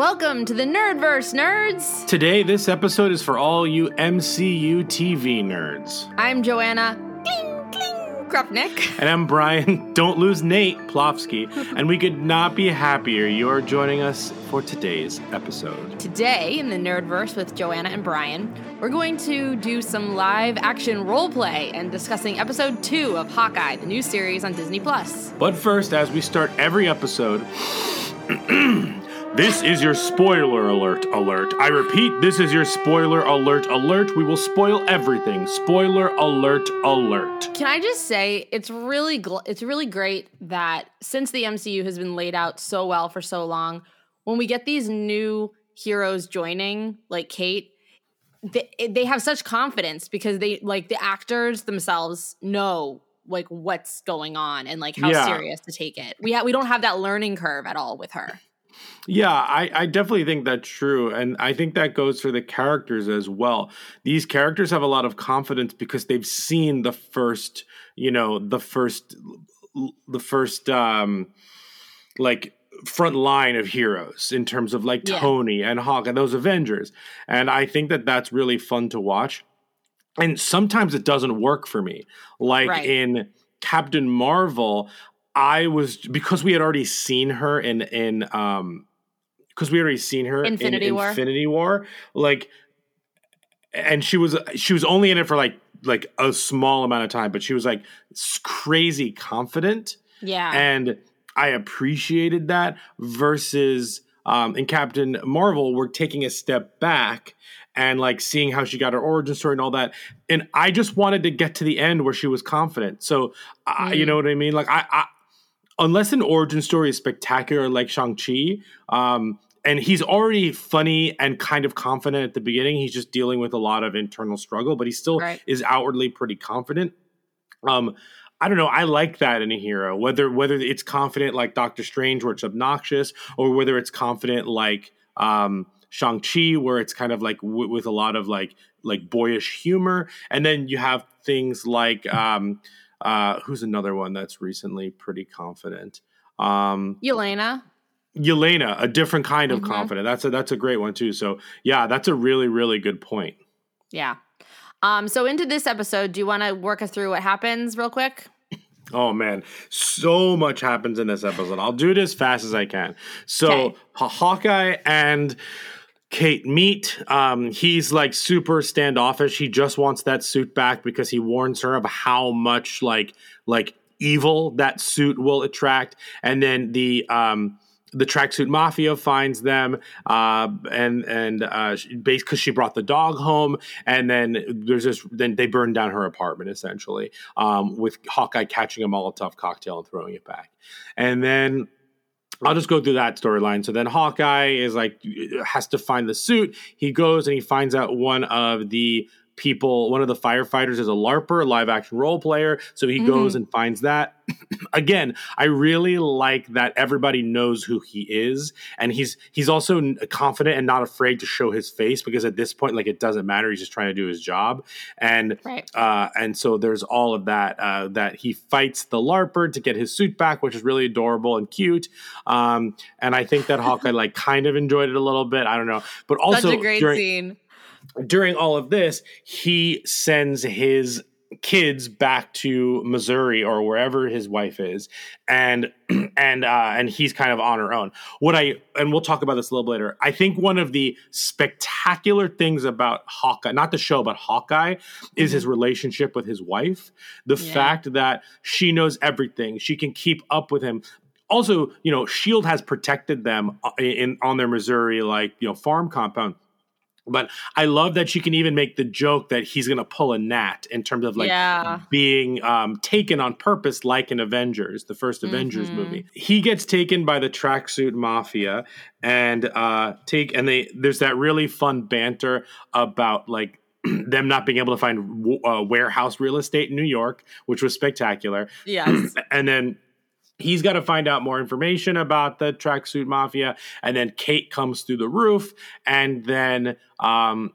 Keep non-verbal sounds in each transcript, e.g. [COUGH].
Welcome to the Nerdverse, nerds! Today, this episode is for all you MCU TV nerds. I'm Joanna Kling Kling Krupnik. And I'm Bryan, [LAUGHS] don't lose Nate Plofsky, [LAUGHS] and we could not be happier you're joining us for today's episode. Today, in the Nerdverse with Joanna and Bryan, we're going to do some live action role play and discussing episode two of Hawkeye, the new series on Disney Plus. But first, as we start every episode, [SNIFFS] this is your spoiler alert alert. I repeat, this is your spoiler alert alert. We will spoil everything. Spoiler alert alert. Can I just say it's really gl- it's really great that since the MCU has been laid out so well for so long, when we get these new heroes joining, like Kate, they, they have such confidence because they like the actors themselves know like what's going on and like how Yeah. serious to take it. We ha- we don't have that learning curve at all with her. Yeah, I, I definitely think that's true. And I think that goes for the characters as well. These characters have a lot of confidence because they've seen the first, you know, the first, the first, um, like, front line of heroes in terms of like Yeah. Tony and Hawk and those Avengers. And I think that that's really fun to watch. And sometimes it doesn't work for me. Like Right. in Captain Marvel, I was because we had already seen her in in um because we already seen her Infinity in War. Infinity War, like, and she was she was only in it for like like a small amount of time, but she was like crazy confident, Yeah. and I appreciated that. Versus um, in Captain Marvel, we're taking a step back and like seeing how she got her origin story and all that. And I just wanted to get to the end where she was confident. So, uh, you know what I mean? Like, I, I unless an origin story is spectacular, like Shang Chi, um, and he's already funny and kind of confident at the beginning. He's just dealing with a lot of internal struggle, but he still Right. is outwardly pretty confident. Um, I don't know. I like that in a hero, whether whether it's confident like Doctor Strange, where it's obnoxious, or whether it's confident like um, Shang Chi, where it's kind of like w- with a lot of like like boyish humor. And then you have things like um, uh, who's another one that's recently pretty confident. Um, Yelena. Yelena, a different kind of Mhm. confident. That's a that's a great one too. So yeah, that's a really really good point. Yeah. Um, so into this episode, do you want to work us through what happens real quick? Oh man, so much happens in this episode. I'll do it as fast as I can. So Okay. Hawkeye and Kate meet. Um, he's like super standoffish. He just wants that suit back because he warns her of how much like like evil that suit will attract. And then the um the tracksuit mafia finds them uh, and and uh, because she brought the dog home, and then there's this. Then they burn down her apartment essentially, um, with Hawkeye catching a Molotov cocktail and throwing it back, and then. I'll just go through that storyline. So then Hawkeye is like has to find the suit. He goes and he finds out one of the people, one of the firefighters is a LARPer, live action role player. So he goes and finds that. [CLEARS THROAT] Again, I really like that everybody knows who he is, and he's he's also confident and not afraid to show his face because at this point, like it doesn't matter. He's just trying to do his job, and Right. uh, and so there's all of that uh, that he fights the larper to get his suit back which is really adorable and cute um, and i think that hawkeye [LAUGHS] like kind of enjoyed it a little bit i don't know but also a great during, scene. During all of this he sends his kids back to Missouri or wherever his wife is, and [CLEARS THROAT] and uh, and he's kind of on her own. What I and we'll talk about this a little later. I think one of the spectacular things about Hawkeye, not the show, but Hawkeye, is his relationship with his wife. The Yeah. fact that she knows everything, she can keep up with him. Also, you know, Shield has protected them uh, in on their Missouri like you know farm compound But I love that she can even make the joke that he's going to pull a Nat in terms of like Yeah. being um, taken on purpose, like in Avengers, the 1st Avengers Mhm. movie. He gets taken by the tracksuit mafia, and uh, take and they there's that really fun banter about like [CLEARS THROAT] them not being able to find w- uh, warehouse real estate in New York, which was spectacular Yes. [CLEARS THROAT] and then he's got to find out more information about the tracksuit mafia and then kate comes through the roof and then um,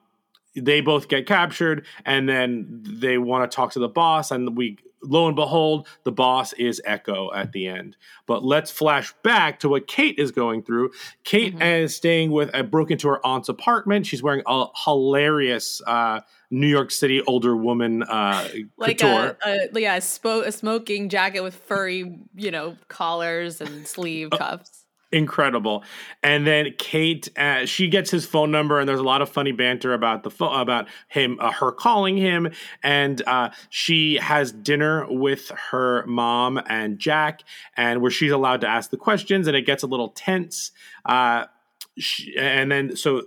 they both get captured and then they want to talk to the boss and we lo and behold the boss is echo at the end but let's flash back to what kate is going through kate is staying with uh, broke into her aunt's apartment she's wearing a hilarious uh, new york city older woman uh, like couture. a, a yeah a, spo- a smoking jacket with furry you know collars and sleeve Oh. cuffs incredible. And then kate uh, she gets his phone number and there's a lot of funny banter about the phone about him uh, her calling him. And uh, she has dinner with her mom and jack and where she's allowed to ask the questions and it gets a little tense. Uh, she, and then so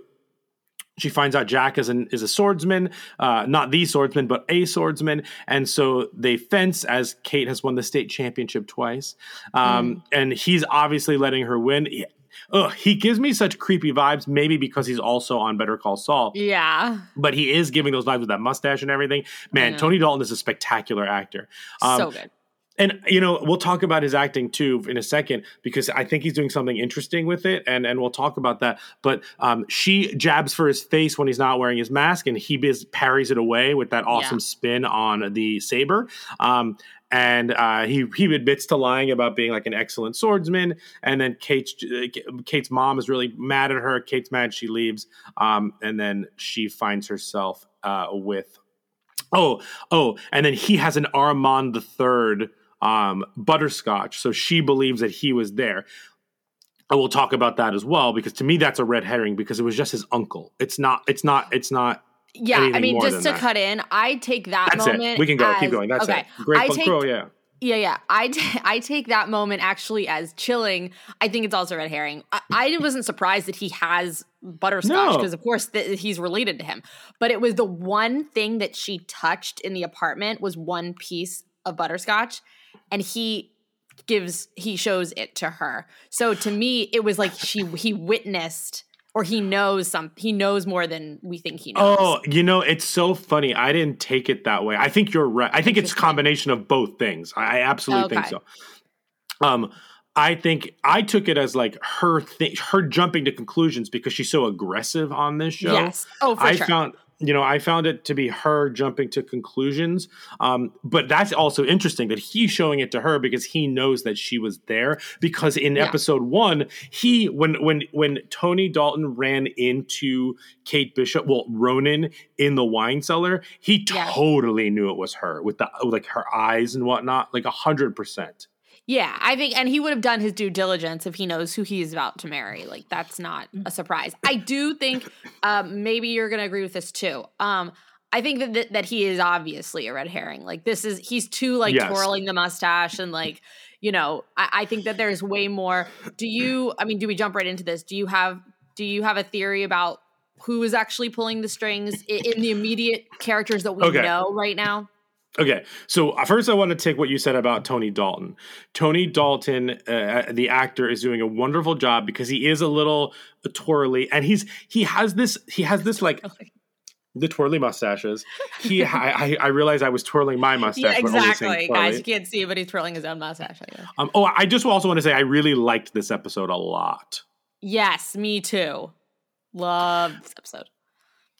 she finds out Jack is an is a swordsman, uh, not the swordsman, but a swordsman, and so they fence as Kate has won the state championship twice, um, and he's obviously letting her win. He, ugh, he gives me such creepy vibes, maybe because he's also on Better Call Saul, yeah but he is giving those vibes with that mustache and everything. Man. Tony Dalton is a spectacular actor. Um, so good and you know we'll talk about his acting too in a second because i think he's doing something interesting with it and and we'll talk about that but um, she jabs for his face when he's not wearing his mask and he biz- parries it away with that awesome Yeah. spin on the saber um, and uh, he he admits to lying about being like an excellent swordsman. And then Kate's Kate's mom is really mad at her. Kate's mad. She leaves, um, and then she finds herself uh, with oh oh, and then he has an Armand the Third um, butterscotch. So she believes that he was there. I will talk about that as well because to me that's a red herring because it was just his uncle. It's not. It's not. It's not. Yeah, I mean, just to that. cut in, I take that That's moment. it. We can go. Keep going. That's okay. it. Great I take, yeah. Yeah, yeah. I, t- [LAUGHS] I take that moment actually as chilling. I think it's also red herring. I, I wasn't surprised that he has butterscotch No. because, of course, th- he's related to him. But it was the one thing that she touched in the apartment was one piece of butterscotch, and he gives he shows it to her. So to me, it was like she he witnessed or he knows some he knows more than we think he knows. Oh, you know, it's so funny. I didn't take it that way. I think you're right. I think it's a combination of both things. I, I absolutely think so. Um, I think I took it as like her thing, her jumping to conclusions because she's so aggressive on this show. Yes. Oh, for I sure. found you know I found it to be her jumping to conclusions. Um, but that's also interesting that he's showing it to her because he knows that she was there. Because in Yeah. episode one, he when when when Tony Dalton ran into Kate Bishop, well Ronin in the wine cellar, he Yeah. totally knew it was her with the like her eyes and whatnot, like a hundred percent. Yeah, I think, and he would have done his due diligence if he knows who he's about to marry. Like, that's not a surprise. I do think um, maybe you're going to agree with this too. Um, I think that, that that he is obviously a red herring. Like, this is he's too like Yes. twirling the mustache and like, you know, I, I think that there's way more. Do you? I mean, do we jump right into this? Do you have do you have a theory about who is actually pulling the strings in, in the immediate characters that we Okay. know right now? Okay, so uh, first I want to take what you said about Tony Dalton. Tony Dalton, uh, the actor, is doing a wonderful job because he is a little twirly, and he's he has this he has this like the twirly mustaches. He [LAUGHS] I, I realized I was twirling my mustache. Yeah, but only saying exactly, guys. You can't see, but he's twirling his own mustache. I guess. Um, oh, I just also want to say I really liked this episode a lot. Yes, me too. Love this episode.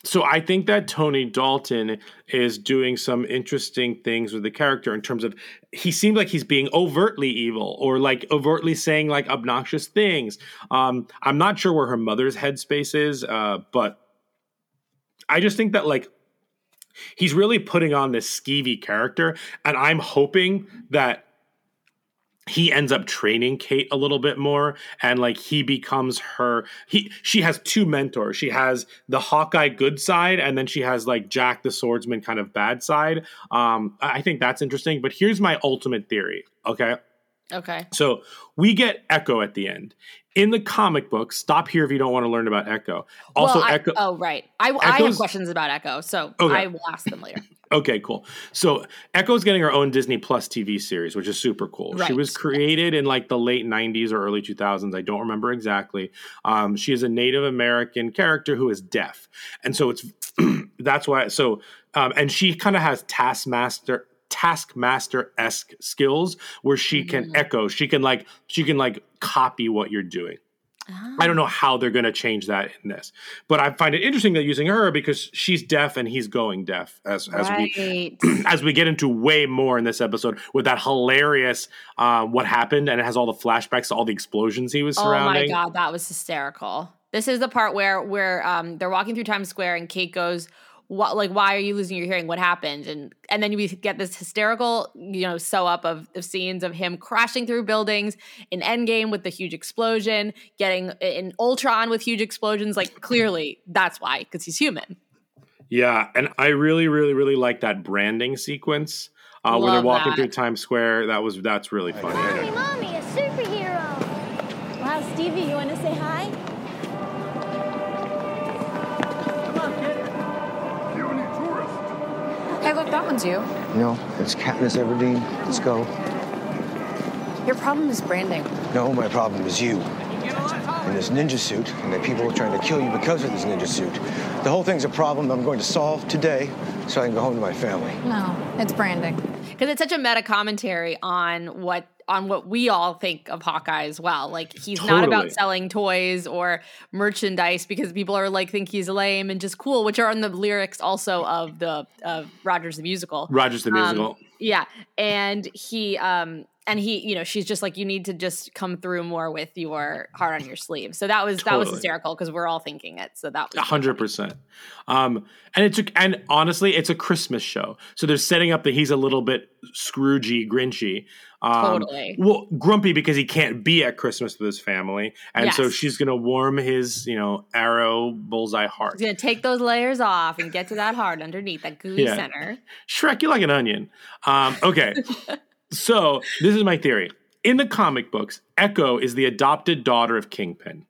So I think that Tony Dalton is doing some interesting things with the character in terms of he seemed like he's being overtly evil or like overtly saying like obnoxious things. Um, I'm not sure where her mother's headspace is, uh, but I just think that like he's really putting on this skeevy character, and I'm hoping that he ends up training Kate a little bit more and like he becomes her he she has two mentors. She has the Hawkeye good side and then she has like Jack the swordsman kind of bad side. Um I think that's interesting, but here's my ultimate theory, okay? Okay. So we get Echo at the end. In the comic book, stop here if you don't want to learn about Echo. Also, well, I, Echo. Oh, right. I, I have questions about Echo, so Okay. I will ask them later. Okay, cool. So Echo's getting her own Disney Plus TV series, which is super cool. She was created in like the late '90s or early 2000s. I don't remember exactly. Um, she is a Native American character who is deaf, and so it's [CLEARS THROAT] that's why. So um, and she kind of has Taskmaster taskmaster esque skills where she can echo she can like she can like copy what you're doing I don't know how they're going to change that in this, but I find it interesting that using her because she's deaf and he's going deaf as as we [CLEARS THROAT] as we get into way more in this episode with that hilarious uh, what happened and it has all the flashbacks to all the explosions he was surrounding. oh my god, that was hysterical. This is the part where where um they're walking through Times Square and Kate goes, "What? Like, why are you losing your hearing? What happened?" And and then we get this hysterical, you know, sew up of, of scenes of him crashing through buildings in Endgame with the huge explosion, getting in Ultron with huge explosions. Like, clearly, that's why because he's human. Yeah, and I really, really, really like that branding sequence uh, where they're walking that. through Times Square. That was that's really funny. Mommy, mommy, that one's you. No, it's Katniss Everdeen. Let's go. Your problem is branding. No, my problem is you. And this ninja suit, and the people are trying to kill you because of this ninja suit. The whole thing's a problem I'm going to solve today so I can go home to my family. No, it's branding. because it's such a meta commentary on what on what we all think of Hawkeye as well. Like he's not about selling toys or merchandise because people are like think he's lame and just cool, which are in the lyrics also of the of Rogers the musical. Rogers the Um, musical. Yeah, and he um and he you know she's just like you need to just come through more with your heart on your sleeve. So that was that was hysterical because we're all thinking it. So that was hundred percent. Um, and it took, and honestly, it's a Christmas show, so they're setting up that he's a little bit Scroogey, Grinchy. Um, Totally. Well, grumpy because he can't be at Christmas with his family, and so she's gonna warm his, you know, arrow bullseye heart. He's gonna take those layers off and get to that heart underneath that gooey Yeah. center. Shrek, you like an onion. Um, okay, [LAUGHS] so this is my theory. In the comic books, Echo is the adopted daughter of Kingpin.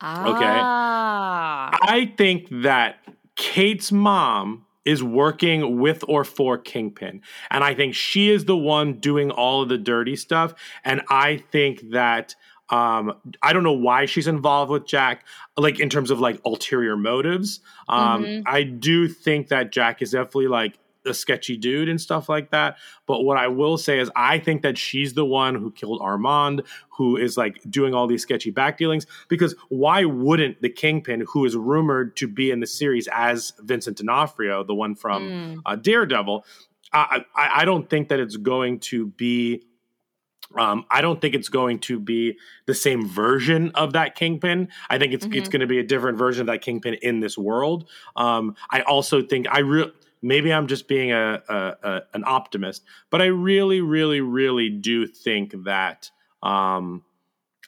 Ah. I think that Kate's mom is working with or for Kingpin. And I think she is the one doing all of the dirty stuff. And I think that um I don't know why she's involved with Jack, like in terms of like ulterior motives. Um Mhm. I do think that Jack is definitely like a sketchy dude and stuff like that. But what I will say is I think that she's the one who killed Armand, who is like doing all these sketchy back dealings. Because why wouldn't the Kingpin, who is rumored to be in the series as Vincent D'Onofrio, the one from Mm. uh, Daredevil, I, I, I don't think that it's going to be. Um, I don't think it's going to be the same version of that Kingpin. I think it's it's Mhm. going to be a different version of that Kingpin in this world. Um, I also think I re- maybe I'm just being a, a, a an optimist, but I really, really, really do think that um,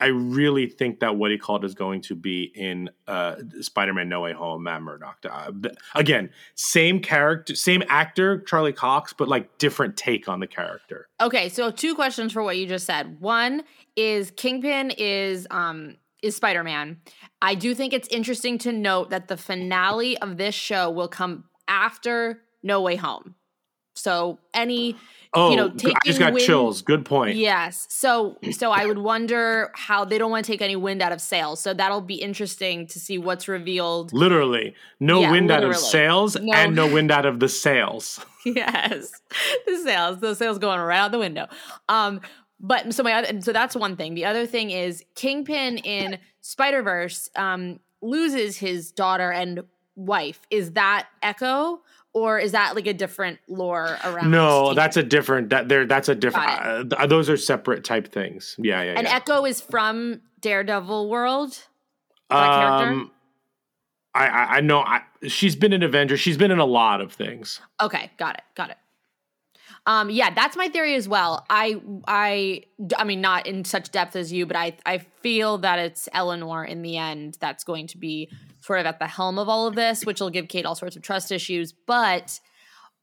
I really think that what he called is going to be in uh, Spider-Man: No Way Home. Matt Murdock. Uh, again, same character, same actor, Charlie Cox, but like different take on the character. Okay, so two questions for what you just said. One is Kingpin is um is Spider-Man. I do think it's interesting to note that the finale of this show will come after No Way Home. So any Oh, you know, g- I just got wind- chills. Good point. Yes. So so I would wonder how they don't want to take any wind out of sails. So that'll be interesting to see what's revealed. Literally, no Yeah, wind out of sails No. and no [LAUGHS] wind out of the sails. yes. The sails, the sails going right out the window. Um but so my other so that's one thing. The other thing is Kingpin in Spider-Verse um loses his daughter and wife. Is that Echo or is that like a different lore around No, that's a different. That there, that's a different. Got Uh, those are separate type things. Yeah, yeah, And yeah. Echo is from Daredevil world? Um, I, I, I know. I, she's been an Avenger. She's been in a lot of things. Okay, got it, got it. Um, yeah, that's my theory as well. I, I, I mean, not in such depth as you, but I, I feel that it's Eleanor in the end that's going to be sort of at the helm of all of this, which will give Kate all sorts of trust issues. But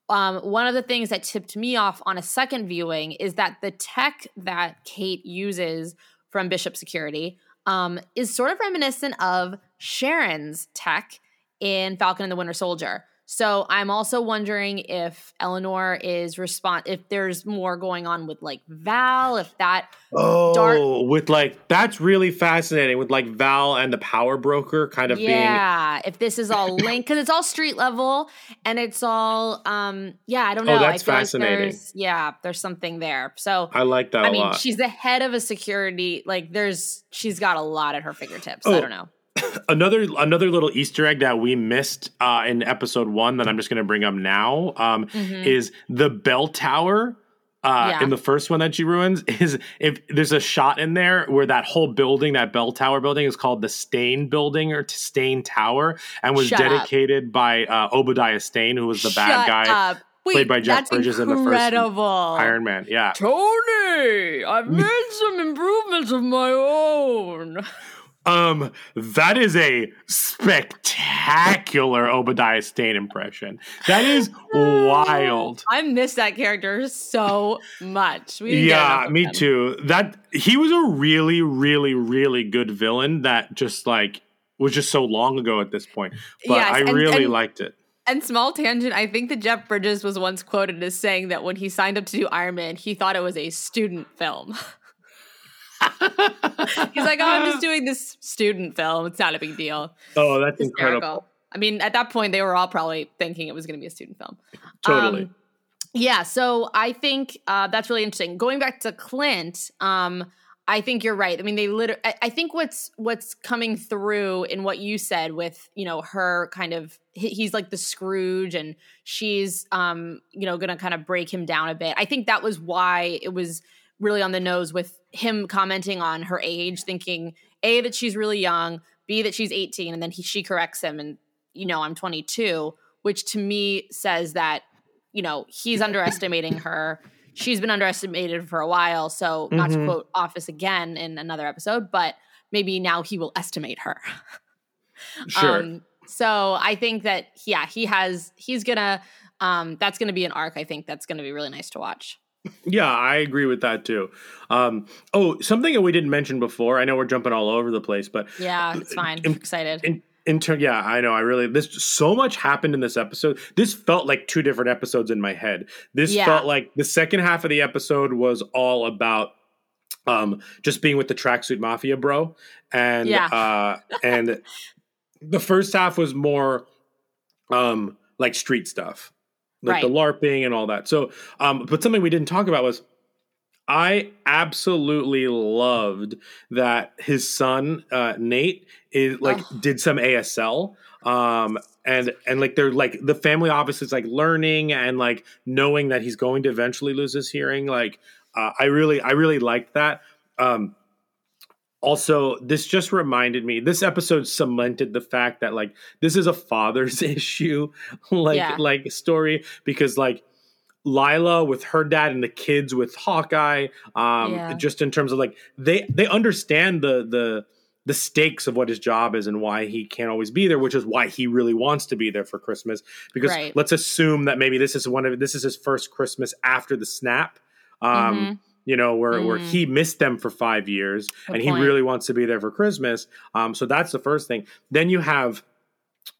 um, one of the things that tipped me off on a second viewing is that the tech that Kate uses from Bishop Security um, is sort of reminiscent of Sharon's tech in Falcon and the Winter Soldier. So I'm also wondering if Eleanor is respond if there's more going on with like Val, if that Oh, dark with like that's really fascinating with like Val and the power broker kind of being yeah, if this is all linked because it's all street level and it's all um yeah, I don't know. Oh, that's I fascinating. Like there's, yeah, there's something there. So I like that I mean, lot. she's the head of a security. Like, there's she's got a lot at her fingertips. I Oh. don't know. [COUGHS] another another little Easter egg that we missed uh, in episode one that I'm just going to bring up now um, is the bell tower. Uh, Yeah. In the first one that she ruins, [LAUGHS] is if there's a shot in there where that whole building, that bell tower building, is called the Stane Building or t- Stane Tower, and was Shut up. dedicated by uh, Obadiah Stane, who was the bad guy up. Wait, played by Jeff that's Bridges in the first incredible. Iron Man. Yeah, Tony, I've made some improvements of my own. [LAUGHS] Um, that is a spectacular Obadiah Stane impression. That is wild. I miss that character so much. We didn't get enough Yeah, me him. too. That he was a really, really, really good villain that just like was just so long ago at this point. But Yes, I and- really and- liked it. And small tangent, I think that Jeff Bridges was once quoted as saying that when he signed up to do Iron Man, he thought it was a student film. [LAUGHS] [LAUGHS] He's like, oh, I'm just [LAUGHS] doing this student film. It's not a big deal. Oh, that's Hysterical. incredible. I mean, at that point, they were all probably thinking it was going to be a student film. Totally. Um, yeah, so I think uh, that's really interesting. Going back to Clint, um, I think you're right. I mean, they literally. I, I think what's what's coming through in what you said with you know her kind of he- he's like the Scrooge and she's um you know gonna kind of break him down a bit. I think that was why it was really on the nose with him commenting on her age, thinking a that she's really young, b that she's 18, and then he she corrects him and you know I'm 22, which to me says that you know he's underestimating her she's been underestimated for a while so not to Mhm. quote office again in another episode but maybe now he will estimate her [LAUGHS] Sure. um so i think that yeah he has he's gonna um that's gonna be an arc i think that's gonna be really nice to watch Yeah, I agree with that too. Um, oh, something that we didn't mention before. I know we're jumping all over the place, but yeah it's fine In- i'm excited in in turn, yeah, I know. I really this so much happened in this episode. This felt like two different episodes in my head. This Yeah. felt like the second half of the episode was all about um just being with the tracksuit mafia bro and Yeah. uh and [LAUGHS] the first half was more um like street stuff like the larping and all that. So um but something we didn't talk about was I absolutely loved that his son uh, Nate is like Oh. did some ASL um and and like they're like the family office is like learning and like knowing that he's going to eventually lose his hearing like uh, I really I really liked that. Um also this just reminded me this episode cemented the fact that like this is a father's [LAUGHS] issue like Yeah. like story because like Lila with her dad and the kids with Hawkeye um Yeah. just in terms of like they they understand the the the stakes of what his job is and why he can't always be there which is why he really wants to be there for Christmas because Right. let's assume that maybe this is one of this is his first Christmas after the snap um Mhm. You know where where Mm. he missed them for 5 years Good and point. he really wants to be there for Christmas um so that's the first thing then you have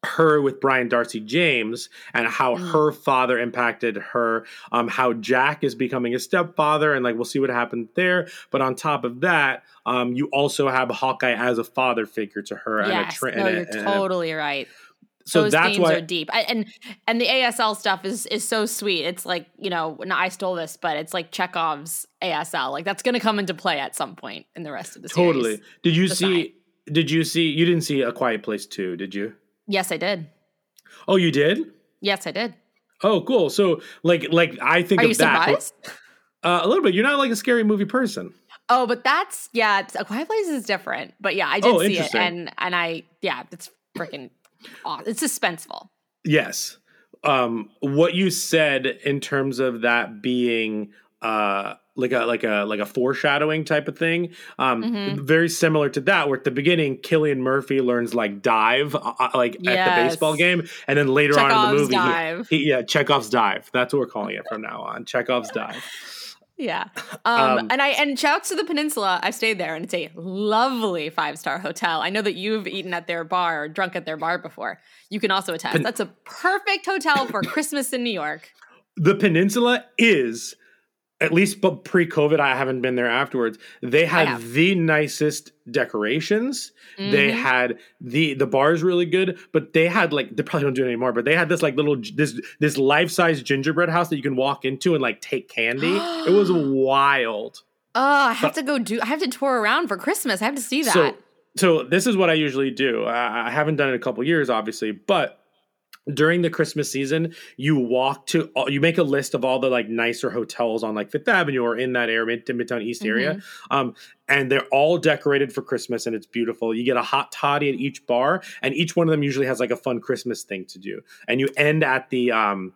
her with Brian Darcy James and how Mm. her father impacted her, um, how Jack is becoming a stepfather, and like we'll see what happens there. But on top of that, um, you also have Hawkeye as a father figure to her. and a yes tra- no and you're and a- totally right so those that's themes why are deep I, and and the asl stuff is is so sweet it's like you know no, i stole this but it's like chekhov's asl like that's gonna come into play at some point in the rest of the series totally. Did you see? Did you see? You didn't see A Quiet Place too, did you? yes i did Oh, you did. yes i did Oh, cool. So, like, like I think are of you that surprised uh, a little bit. You're not like a scary movie person. oh but that's yeah it's, a quiet place is different but yeah i did Oh, see it and and i yeah it's freaking aw- it's suspenseful Yes. Um, what you said in terms of that being uh, like a like a like a foreshadowing type of thing. Um, Mhm. Very similar to that, where at the beginning, Cillian Murphy learns like dive, uh, uh, like at the baseball game, and then later on in the Chekhov's movie, he- He, yeah, Chekhov's dive. That's what we're calling it from now on. Chekhov's dive. Yeah. [LAUGHS] Um, Um, and I and shouts to the peninsula. I've stayed there and it's a lovely five star hotel. I know that you've eaten at their bar or drunk at their bar before. You can also attest. Pen- That's a perfect hotel for [LAUGHS] Christmas in New York. The peninsula is at least but pre-COVID, I haven't been there afterwards. They had have. the nicest decorations. They Mhm. had the the bar is really good, but they had like they probably don't do it anymore. But they had this like little this this life size gingerbread house that you can walk into and like take candy. it was [GASPS] wild. Oh, I have to go do I have to tour around for Christmas. I have to see that. So so this is what I usually do. I, I haven't done it a couple years, obviously, but during the Christmas season, you walk to you make a list of all the like nicer hotels on like Fifth Avenue or in that area, Mid- Midtown East area, um, and they're all decorated for Christmas and it's beautiful. You get a hot toddy at each bar, and each one of them usually has like a fun Christmas thing to do. And you end at the um,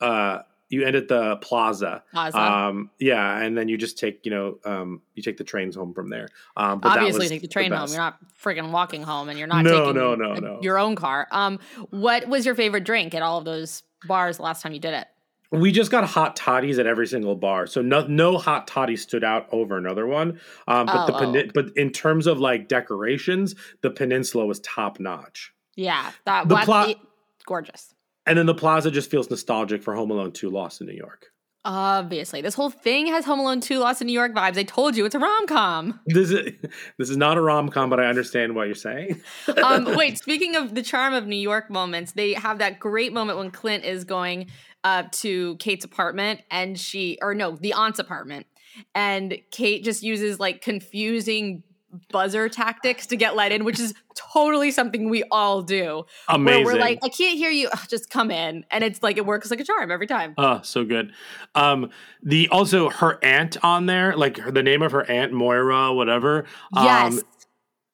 uh, you end at the plaza. Plaza. Um, yeah, and then you just take you know um, you take the trains home from there. Um, but that Obviously was take the train home. You're not freaking walking home and you're not No, taking no, no, a- no. [LAUGHS] your own car. Um what was your favorite drink at all of those bars the last time you did it? We just got hot toddies at every single bar, so no no hot toddy stood out over another one. Um, but Oh, the oh. but in terms of like decorations, the peninsula was top notch, Yeah, that The pla- it- gorgeous. And then the plaza just feels nostalgic for Home Alone Two: Lost in New York. Obviously, this whole thing has Home Alone 2 Lost in New York vibes. I told you it's a rom com. This is [LAUGHS] this is not a rom com, but I understand what you're saying. [LAUGHS] Um, [LAUGHS] wait, speaking of the charm of New York moments, they have that great moment when Clint is going uh, to Kate's apartment and she, or no, the aunt's apartment. And Kate just uses like confusing buzzer tactics to get let in, which is totally something we all do. Amazing. Where we're like, I can't hear you. Ugh, [SIGHS] just come in. And it's like, it works like a charm every time. Oh, so good. Um, the also her aunt on there, like her, the name of her aunt Moira, whatever. Um, Yes.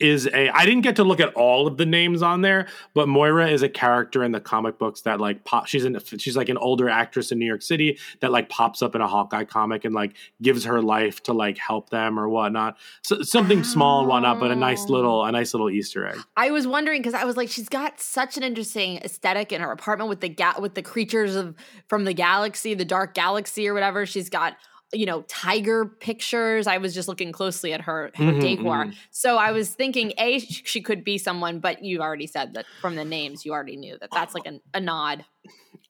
Is a. I didn't get to look at all of the names on there, but Moira is a character in the comic books that like pop. She's in. She's like an older actress in New York City that like pops up in a Hawkeye comic and like gives her life to like help them or whatnot. So something small and whatnot, but a nice Oh. little a nice little Easter egg. I was wondering because I was like, she's got such an interesting aesthetic in her apartment with the ga- with the creatures of from the galaxy, the dark galaxy or whatever. She's got you know tiger pictures. I was just looking closely at her her Mhm, decor, mhm. so I was thinking, a she could be someone, but you already said that from the names, you already knew that that's like an, a nod.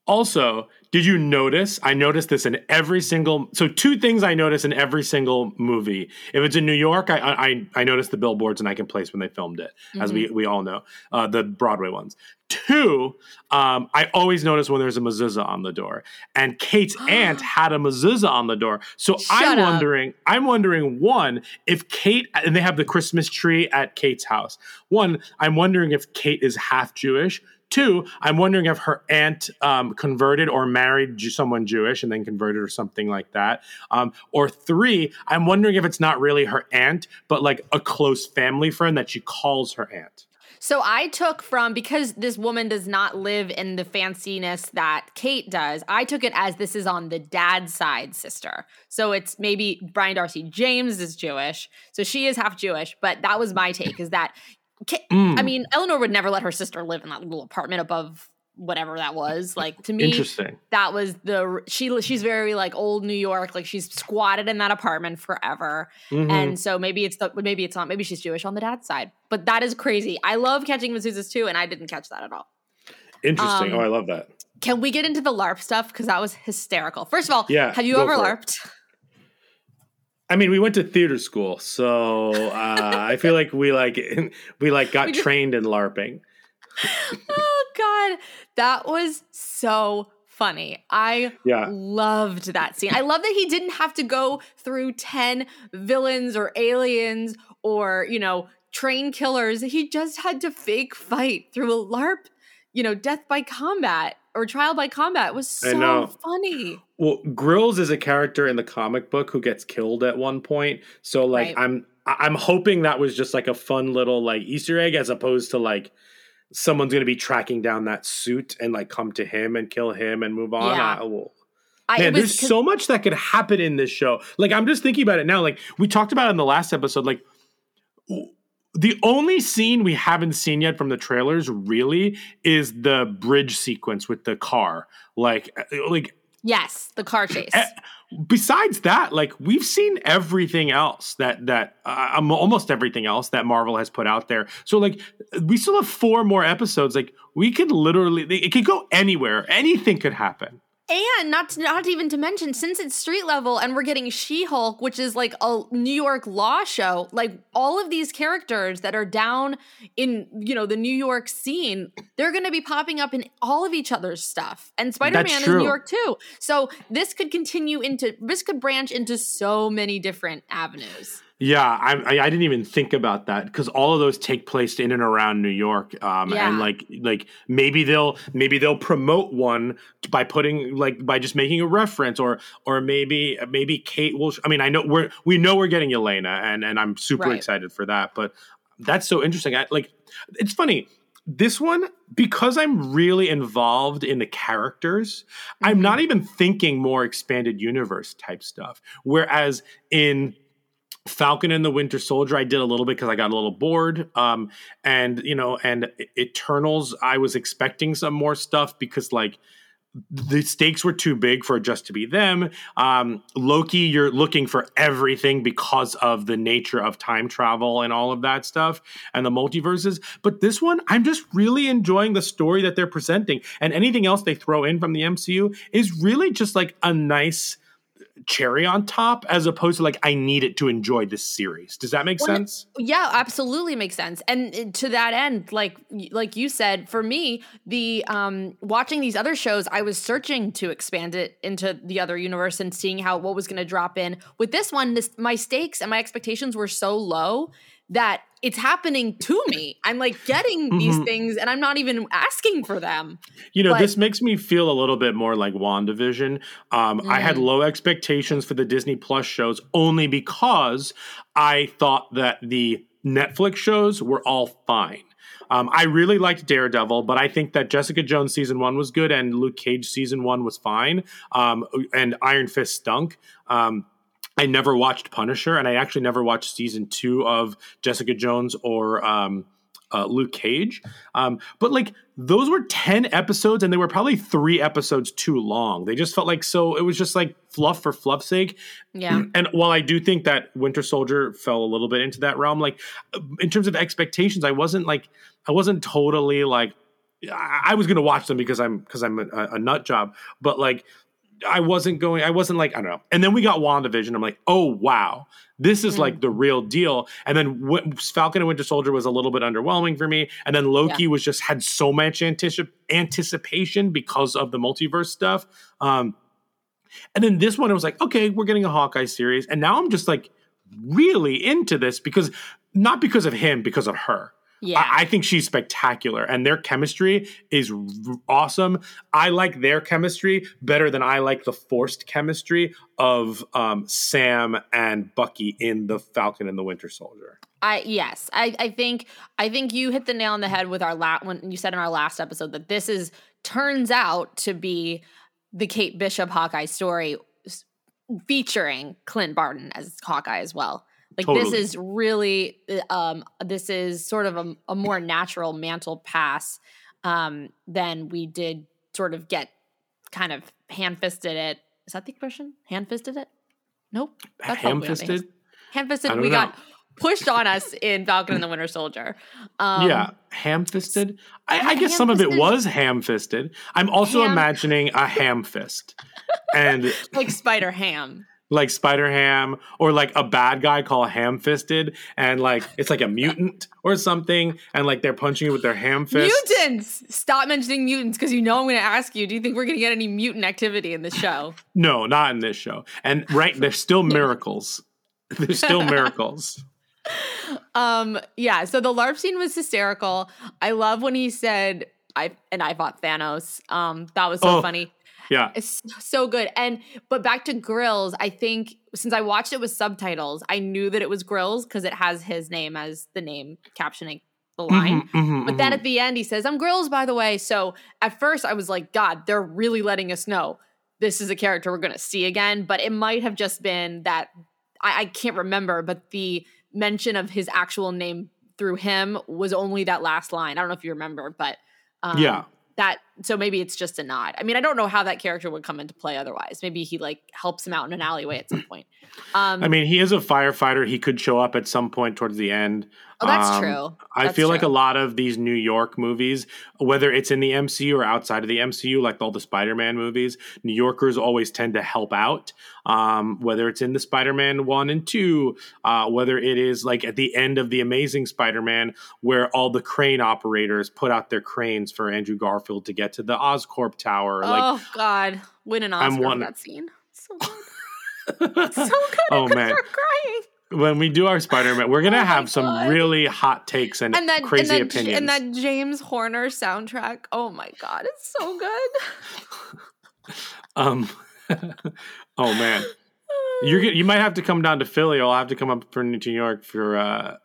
Also, did you notice? I noticed this in every single. So, two things I notice in every single movie. If it's in New York, I I, I notice the billboards and I can place when they filmed it, as we we all know, uh, the Broadway ones. Two, um, I always notice when there's a mezuzah on the door, and Kate's [GASPS] aunt had a mezuzah on the door. So I'm up. wondering, I'm wondering one if Kate and they have the Christmas tree at Kate's house. One, I'm wondering if Kate is half Jewish. Two, I'm wondering if her aunt um, converted or married someone Jewish and then converted or something like that. Um, or three, I'm wondering if it's not really her aunt, but like a close family friend that she calls her aunt. So I took from because this woman does not live in the fanciness that Kate does. I took it as this is on the dad's side sister. So it's maybe Brian Darcy James is Jewish, so she is half Jewish. But that was my take: is that Mm. I mean, Eleanor would never let her sister live in that little apartment above whatever that was. [LAUGHS] Like to me, Interesting. that was the she. She's very like old New York. Like she's squatted in that apartment forever. Mhm. And so maybe it's the maybe it's not maybe she's Jewish on the dad's side. But that is crazy. I love catching mezuzahs too, and I didn't catch that at all. Interesting. um, oh, I love that. Can we get into the LARP stuff? Because that was hysterical. First of all, Yeah, have you ever for it. I mean, we went to theater school, so uh, I feel like we like [LAUGHS] we like got We just- trained in LARPing. [LAUGHS] oh God, that was so funny. I Yeah. loved that scene. I love that he didn't have to go through 10 villains or aliens or, you know, train killers. He just had to fake fight through a LARP, you know, death by combat or trial by combat. Was so funny. Well, Grills is a character in the comic book who gets killed at one point. So like Right. I'm I'm hoping that was just like a fun little like Easter egg as opposed to like someone's going to be tracking down that suit and like come to him and kill him and move on. Yeah. I, oh, well, I, Man, was there's so much that could happen in this show. Like I'm just thinking about it now. Like we talked about it in the last episode. Like the only scene we haven't seen yet from the trailers really is the bridge sequence with the car. Like uh, like yes, the car chase. eh, besides that, like we've seen everything else that that uh, um, almost everything else that Marvel has put out there. So like we still have four more episodes. Like we could literally it could go anywhere. Anything could happen. And not to, not even to mention, since it's street level and we're getting She Hulk, which is like a New York law show, like all of these characters that are down in you know the New York scene, they're going to be popping up in all of each other's stuff. And Spider Man is. New York too, so this could continue into this could branch into so many different avenues. Yeah, I, I, didn't even think about that because all of those take place in and around New York, um, Yeah. and like like maybe they'll maybe they'll promote one by putting like by just making a reference, or or maybe maybe Kate will. I mean, I know we're we know we're getting Yelena, and and I'm super Right. excited for that. But that's so interesting. I, like, it's funny. This one, because I'm really involved in the characters, I'm not even thinking more expanded universe type stuff. Whereas in Falcon and the Winter Soldier, I did a little bit because I got a little bored. Um, and you know, and Eternals, I was expecting some more stuff because like the stakes were too big for it just to be them. Um, Loki, you're looking for everything because of the nature of time travel and all of that stuff and the multiverses. But this one, I'm just really enjoying the story that they're presenting. And anything else they throw in from the MCU is really just like a nice cherry on top as opposed to like I need it to enjoy this series. Does that make Well, sense? Yeah, absolutely makes sense. And uh, to that end, like like you said, for me, the um watching these other shows, I was searching to expand it into the other universe and seeing how what was going to drop in. With this one, this my stakes and my expectations were so low that it's happening to me. I'm like getting these Mhm. things and I'm not even asking for them. You know, But- this makes me feel a little bit more like WandaVision. Um, I had Mm. low expectations for the Disney Plus shows only because I thought that the Netflix shows were all fine. Um, I really liked Daredevil, but I think that Jessica Jones season one was good and Luke Cage season one was fine. Um, and Iron Fist stunk. Um, I never watched Punisher, and I actually never watched season two of Jessica Jones or um, uh, Luke Cage. Um, but like those were 10 episodes, and they were probably three episodes too long. They just felt like so, it was just like fluff for fluff's sake. Yeah. [CLEARS THROAT] And while I do think that Winter Soldier fell a little bit into that realm, like in terms of expectations, I wasn't like, I wasn't totally like, I was going to watch them because I'm, because I'm a, a nut job, but like, I wasn't going, I wasn't like, I don't know. And then we got WandaVision. I'm like, oh, wow, this is Mm. like the real deal. And then w- Falcon and Winter Soldier was a little bit underwhelming for me. And then Loki was just had so much anticip- anticipation because of the multiverse stuff. Um, and then this one, I was like, okay, we're getting a Hawkeye series. And now I'm just like really into this because not because of him, because of her. Yeah. I, I think she's spectacular and their chemistry is r- awesome. I like their chemistry better than I like the forced chemistry of um, Sam and Bucky in the Falcon and the Winter Soldier. I yes, I I think I think you hit the nail on the head with our last when you said in our last episode that this is turns out to be the Kate Bishop Hawkeye story featuring Clint Barton as Hawkeye as well. Like this is really uh, um this is sort of a, a more natural mantle pass um than we did sort of get kind of hand fisted it. Is that the expression? Hand fisted it? Nope. That's Ham probably not the- fisted? Hand fisted. We know. got pushed on us in Falcon and the Winter Soldier. Um, yeah, ham fisted. I, I guess some of it was ham fisted. I'm also Ham- imagining a ham fist and [LAUGHS] like Spider Ham. Like Spider Ham or like a bad guy called Ham Fisted and like it's like a mutant or something and like they're punching you with their ham fist. Mutants! Stop mentioning mutants because you know I'm going to ask you. Do you think we're going to get any mutant activity in this show? No, not in this show. And right, there's still [LAUGHS] miracles. There's still miracles. [LAUGHS] Um, yeah. So the LARP scene was hysterical. I love when he said, "I," and I fought Thanos. Um, that was so Oh. funny. Yeah. It's so good. And but back to Grills, I think since I watched it with subtitles, I knew that it was Grills because it has his name as the name captioning the line. Mhm, mhm, But then mhm. at the end, he says, I'm Grills, by the way. So at first, I was like, God, they're really letting us know this is a character we're going to see again. But it might have just been that I, I can't remember, but the mention of his actual name through him was only that last line. I don't know if you remember, but um, Yeah. that so maybe it's just a nod. I mean, I don't know how that character would come into play otherwise. Maybe he like helps him out in an alleyway at some [CLEARS THROAT] point. Um, I mean, he is a firefighter. He could show up at some point towards the end. oh, that's Um, true. I That's feel like a lot of these New York movies, whether it's in the MCU or outside of the MCU, like all the Spider-Man movies, New Yorkers always tend to help out. Um, whether it's in the Spider-Man one and two, uh, whether it is like at the end of the Amazing Spider-Man, where all the crane operators put out their cranes for Andrew Garfield to get to the Oscorp Tower. Like, oh God, win an I'm Oscar one- that scene. So good. [LAUGHS] so good. Oh, man. start crying. when we do our Spider-Man, we're gonna Oh have some God. really hot takes and, And that crazy and that, opinions. and that James Horner soundtrack. Oh my God, it's so good. [LAUGHS] Um, [LAUGHS] oh man, you're you might have to come down to Philly. I'll have to come up for New York for uh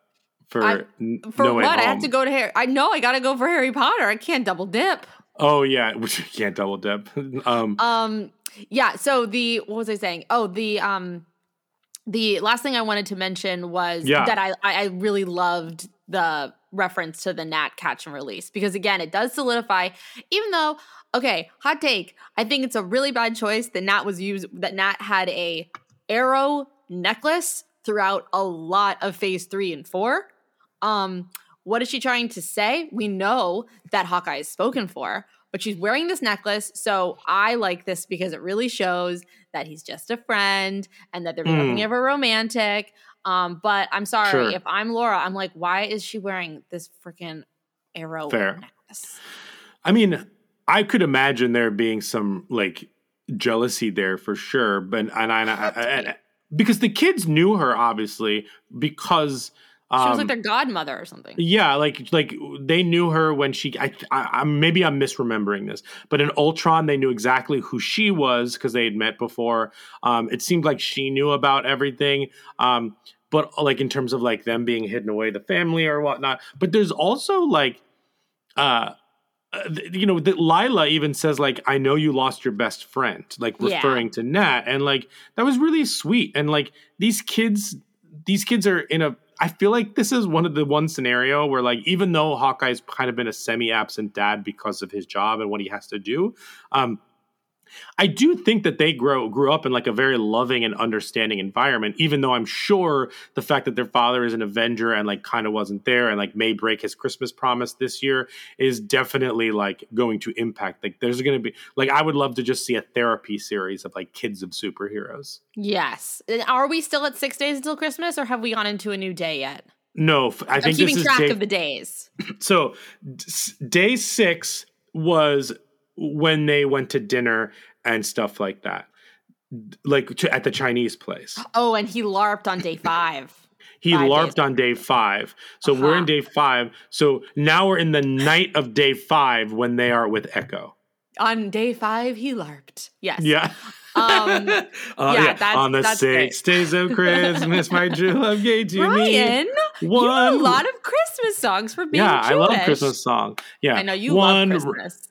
for I- For No what? I have to go to Harry. I know I got to go for Harry Potter. I can't double dip. Oh yeah, [LAUGHS] which you can't double dip. [LAUGHS] um, Um, yeah. So the what was I saying? Oh, the um, the last thing I wanted to mention was Yeah. that I I I really loved the reference to the Nat catch and release because again, it does solidify. Even though, okay, hot take. I think it's a really bad choice that Nat was used. That Nat had a arrow necklace throughout a lot of Phase three and four. Um, what is she trying to say? We know that Hawkeye is spoken for, but she's wearing this necklace. So I like this because it really shows that he's just a friend and that there's Mm. nothing ever romantic. Um, but I'm sorry, Sure. if I'm Laura, I'm like, why is she wearing this freaking arrow Fair. necklace? I mean, I could imagine there being some like jealousy there for sure, but and I, I- to and- because the kids knew her obviously because She was um, like their godmother or something. Yeah, like like they knew her when she. I, I, I maybe I'm misremembering this, but in Ultron they knew exactly who she was because they had met before. Um, it seemed like she knew about everything. Um, but like in terms of like them being hidden away, the family or whatnot. But there's also like, uh, uh, you know, that Lila even says like, "I know you lost your best friend," like Yeah. referring to Nat, and like that was really sweet. And like these kids, these kids are in a. I feel like this is one of the one scenario where like even though Hawkeye's kind of been a semi-absent dad because of his job and what he has to do, um, I do think that they grow grew up in like a very loving and understanding environment, even though I'm sure the fact that their father is an Avenger and like kind of wasn't there and like may break his Christmas promise this year is definitely like going to impact. Like there's gonna be like I would love to just see a therapy series of like kids of superheroes. Yes. And Are we still at six days until Christmas, or have we gone into a new day yet? No, i'm think keeping this is track day- of the days. [CLEARS THROAT] so d- day six was when they went to dinner and stuff like that like to, at the chinese place Oh, and he larped on day [LAUGHS] five. he Five larped days. on day five so we're in Uh-huh. day five so now we're in the night of day five when they are with echo on day five, he larped. Yes. yeah Um, [LAUGHS] Uh, yeah, that's- on the that's great. six days of [LAUGHS] Christmas, my true love gave to Ryan, me. you know a lot of Christmas songs for being yeah, I love Christmas song. Yeah, I know you One, love Christmas.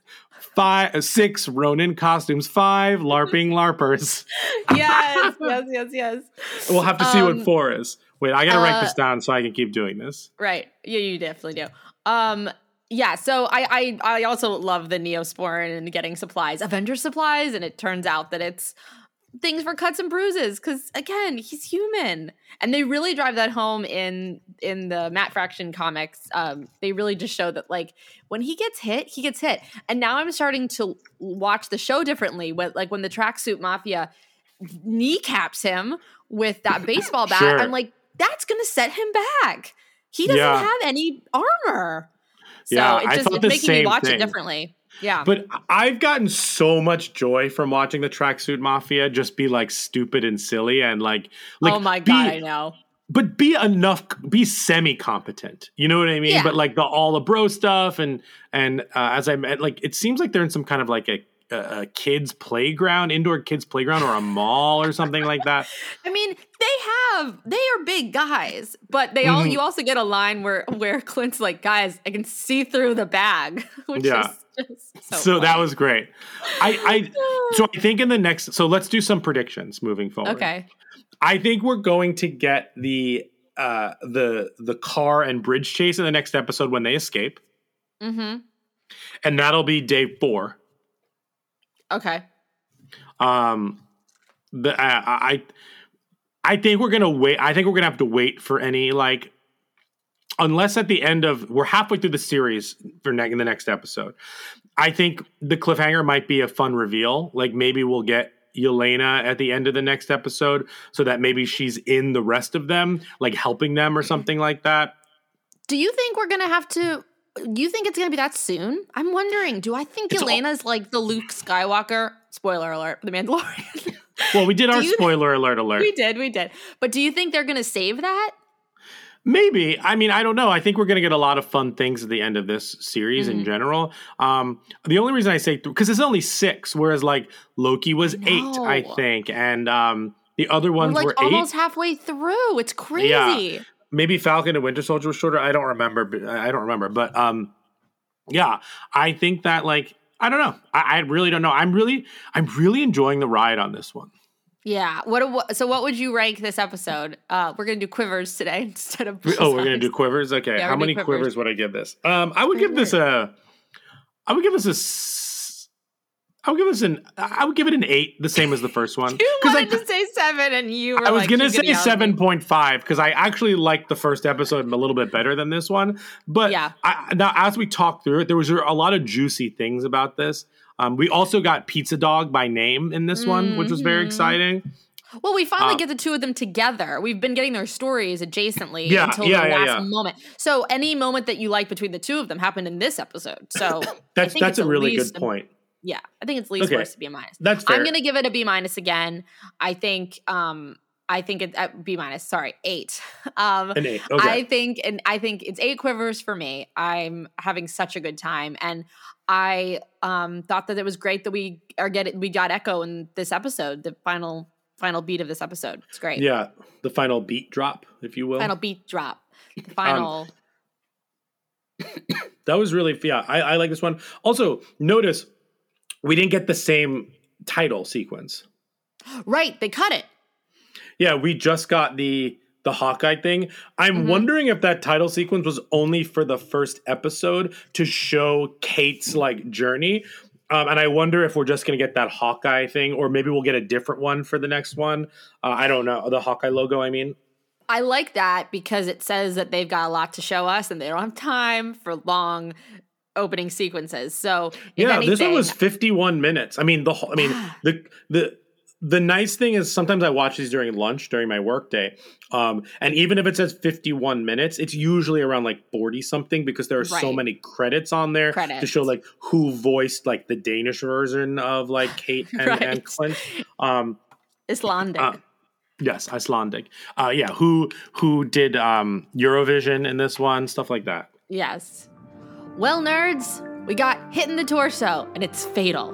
Five, uh, six Ronin costumes, five LARPing LARPers. [LAUGHS] yes, yes, yes, yes. We'll have to see Um, what four is. Wait, I gotta write uh, this down so I can keep doing this. Right. Yeah, you definitely do. Um, yeah, so I, I I also love the Neosporin and getting supplies, Avenger supplies, and it turns out that it's things for cuts and bruises because again he's human and they really drive that home in in the matt fraction comics um they really just show that like when he gets hit he gets hit and now i'm starting to watch the show differently with like when the tracksuit mafia kneecaps him with that [LAUGHS] baseball bat Sure. i'm like that's gonna set him back he doesn't Yeah. have any armor so Yeah, it I just thought it's making me watch thing. it differently yeah. But I've gotten so much joy from watching the tracksuit mafia just be like stupid and silly and like like oh my be- god i know. but be enough be semi competent you know what i mean? Yeah. but like the all the bro stuff and and uh, as i meant like it seems like they're in some kind of like a, a, kids playground indoor kids playground or a mall or something like that. [LAUGHS] I mean, they have they are big guys, but they all you also get a line where where Clint's like, guys, I can see through the bag, [LAUGHS] which Yeah. is [LAUGHS] so, so that was great. I, I so I think in the next so let's do some predictions moving forward. okay. I think we're going to get the uh the the car and bridge chase in the next episode when they escape. Mm-hmm. And that'll be day four. Okay. Um the uh, I I think we're gonna wait I think we're gonna have to wait for any like unless at the end of we're halfway through the series for ne- in the next episode. I think the cliffhanger might be a fun reveal. Like maybe we'll get Yelena at the end of the next episode so that maybe she's in the rest of them, like helping them or something like that. Do you think we're gonna have to? Do you think it's gonna be that soon? I'm wondering. Do I think It's all- like the Luke Skywalker? Spoiler alert: The Mandalorian. Well, we did [LAUGHS] our Do spoiler alert alert. we did, we did. But do you think they're gonna save that? Maybe. I mean, I don't know. I think we're going to get a lot of fun things at the end of this series Mm-hmm. in general. Um, the only reason I say because it's only six, whereas like Loki was eight, I think, and um, the other We're ones like were almost eight. halfway through. It's crazy. Yeah. Maybe Falcon and Winter Soldier was shorter. I don't remember. But I don't remember. But um, yeah, I think that like I don't know. I, I really don't know. I'm really I'm really enjoying the ride on this one. Yeah. What, a- what? So, what would you rank this episode? Uh, we're gonna do quivers today [LAUGHS] instead of. Oh, we're gonna do quivers. Okay, Yeah, how many quivers. quivers. would I give this? Um, I would give this a. I would give this a. I would give this an. I would give it an eight, the same as the first [LAUGHS] one. You 'Cause I, wanted to say seven, and you were. I was like, gonna "You're say yell at me." seven point five because I actually liked the first episode a little bit better than this one. But Yeah. I, now as we talked through it, there was a lot of juicy things about this. Um, we also got Pizza Dog by name in this one, which was very Mhm. exciting. Well, we finally Uh, get the two of them together. We've been getting their stories adjacently Yeah, until yeah, the last yeah. moment. So any moment that you like between the two of them happened in this episode. So [COUGHS] That's that's a really good a- point. Yeah, I think it's least Okay. worse to be a minus. That's fair. I'm gonna give it a B minus again. I think. um I think it's uh, B minus. Sorry, eight. [LAUGHS] Um, An eight. Okay. I think, and I think it's eight quivers for me. I'm having such a good time, and I um, thought that it was great that we are getting we got Echo in this episode, the final final beat of this episode. It's great. yeah, the final beat drop, if you will. Final beat drop. [LAUGHS] Um, The final. [COUGHS] That was really yeah. I, I like this one. Also, notice we didn't get the same title sequence. right, they cut it. Yeah, we just got the the Hawkeye thing. I'm Mm-hmm. wondering if that title sequence was only for the first episode to show Kate's like journey. Um, and I wonder if we're just going to get that Hawkeye thing, or maybe we'll get a different one for the next one. Uh, I don't know the Hawkeye logo. I mean, I like that because it says that they've got a lot to show us and they don't have time for long opening sequences. So, yeah, this one was 51 minutes. I mean, the whole, I mean, [SIGHS] the the the nice thing is sometimes I watch these during lunch during my workday, um, and even if it says 51 minutes, it's usually around like 40 something because there are so many credits on there to show like who voiced like the Danish version of like [LAUGHS] Kate and, Right. and Clint. Um, Icelandic. uh, yes, Icelandic. Uh, yeah, who who did um, Eurovision in this one, stuff like that. Yes. Well, nerds, we got hit in the torso, and it's fatal.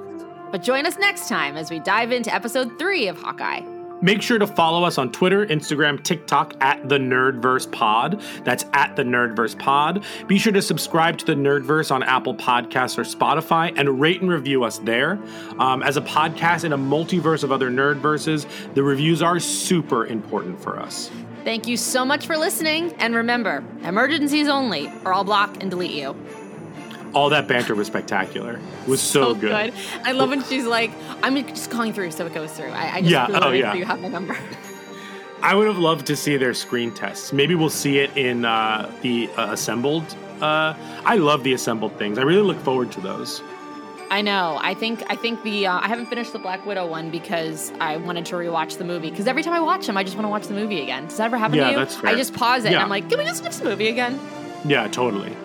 But join us next time as we dive into episode three of Hawkeye. Make sure to follow us on Twitter, Instagram, TikTok at the Nerdverse Pod. That's at the Nerdverse Pod. Be sure to subscribe to the Nerdverse on Apple Podcasts or Spotify and rate and review us there. Um, as a podcast in a multiverse of other Nerdverses, the reviews are super important for us. Thank you so much for listening, and remember, emergencies only, or I'll block and delete you. All that banter was spectacular. It was so, good. I love when she's like, I'm just calling through so it goes through. I, I just Yeah, oh, yeah. you have my number. [LAUGHS] I would have loved to see their screen tests. Maybe we'll see it in uh, the uh, assembled. Uh, I love the assembled things. I really look forward to those. I know. I think I think the uh, I haven't finished the Black Widow one because I wanted to rewatch the movie. Because every time I watch them, I just want to watch the movie again. Does that ever happen Yeah, to you? that's fair. I just pause it Yeah. and I'm like, can we just watch the movie again? Yeah, totally.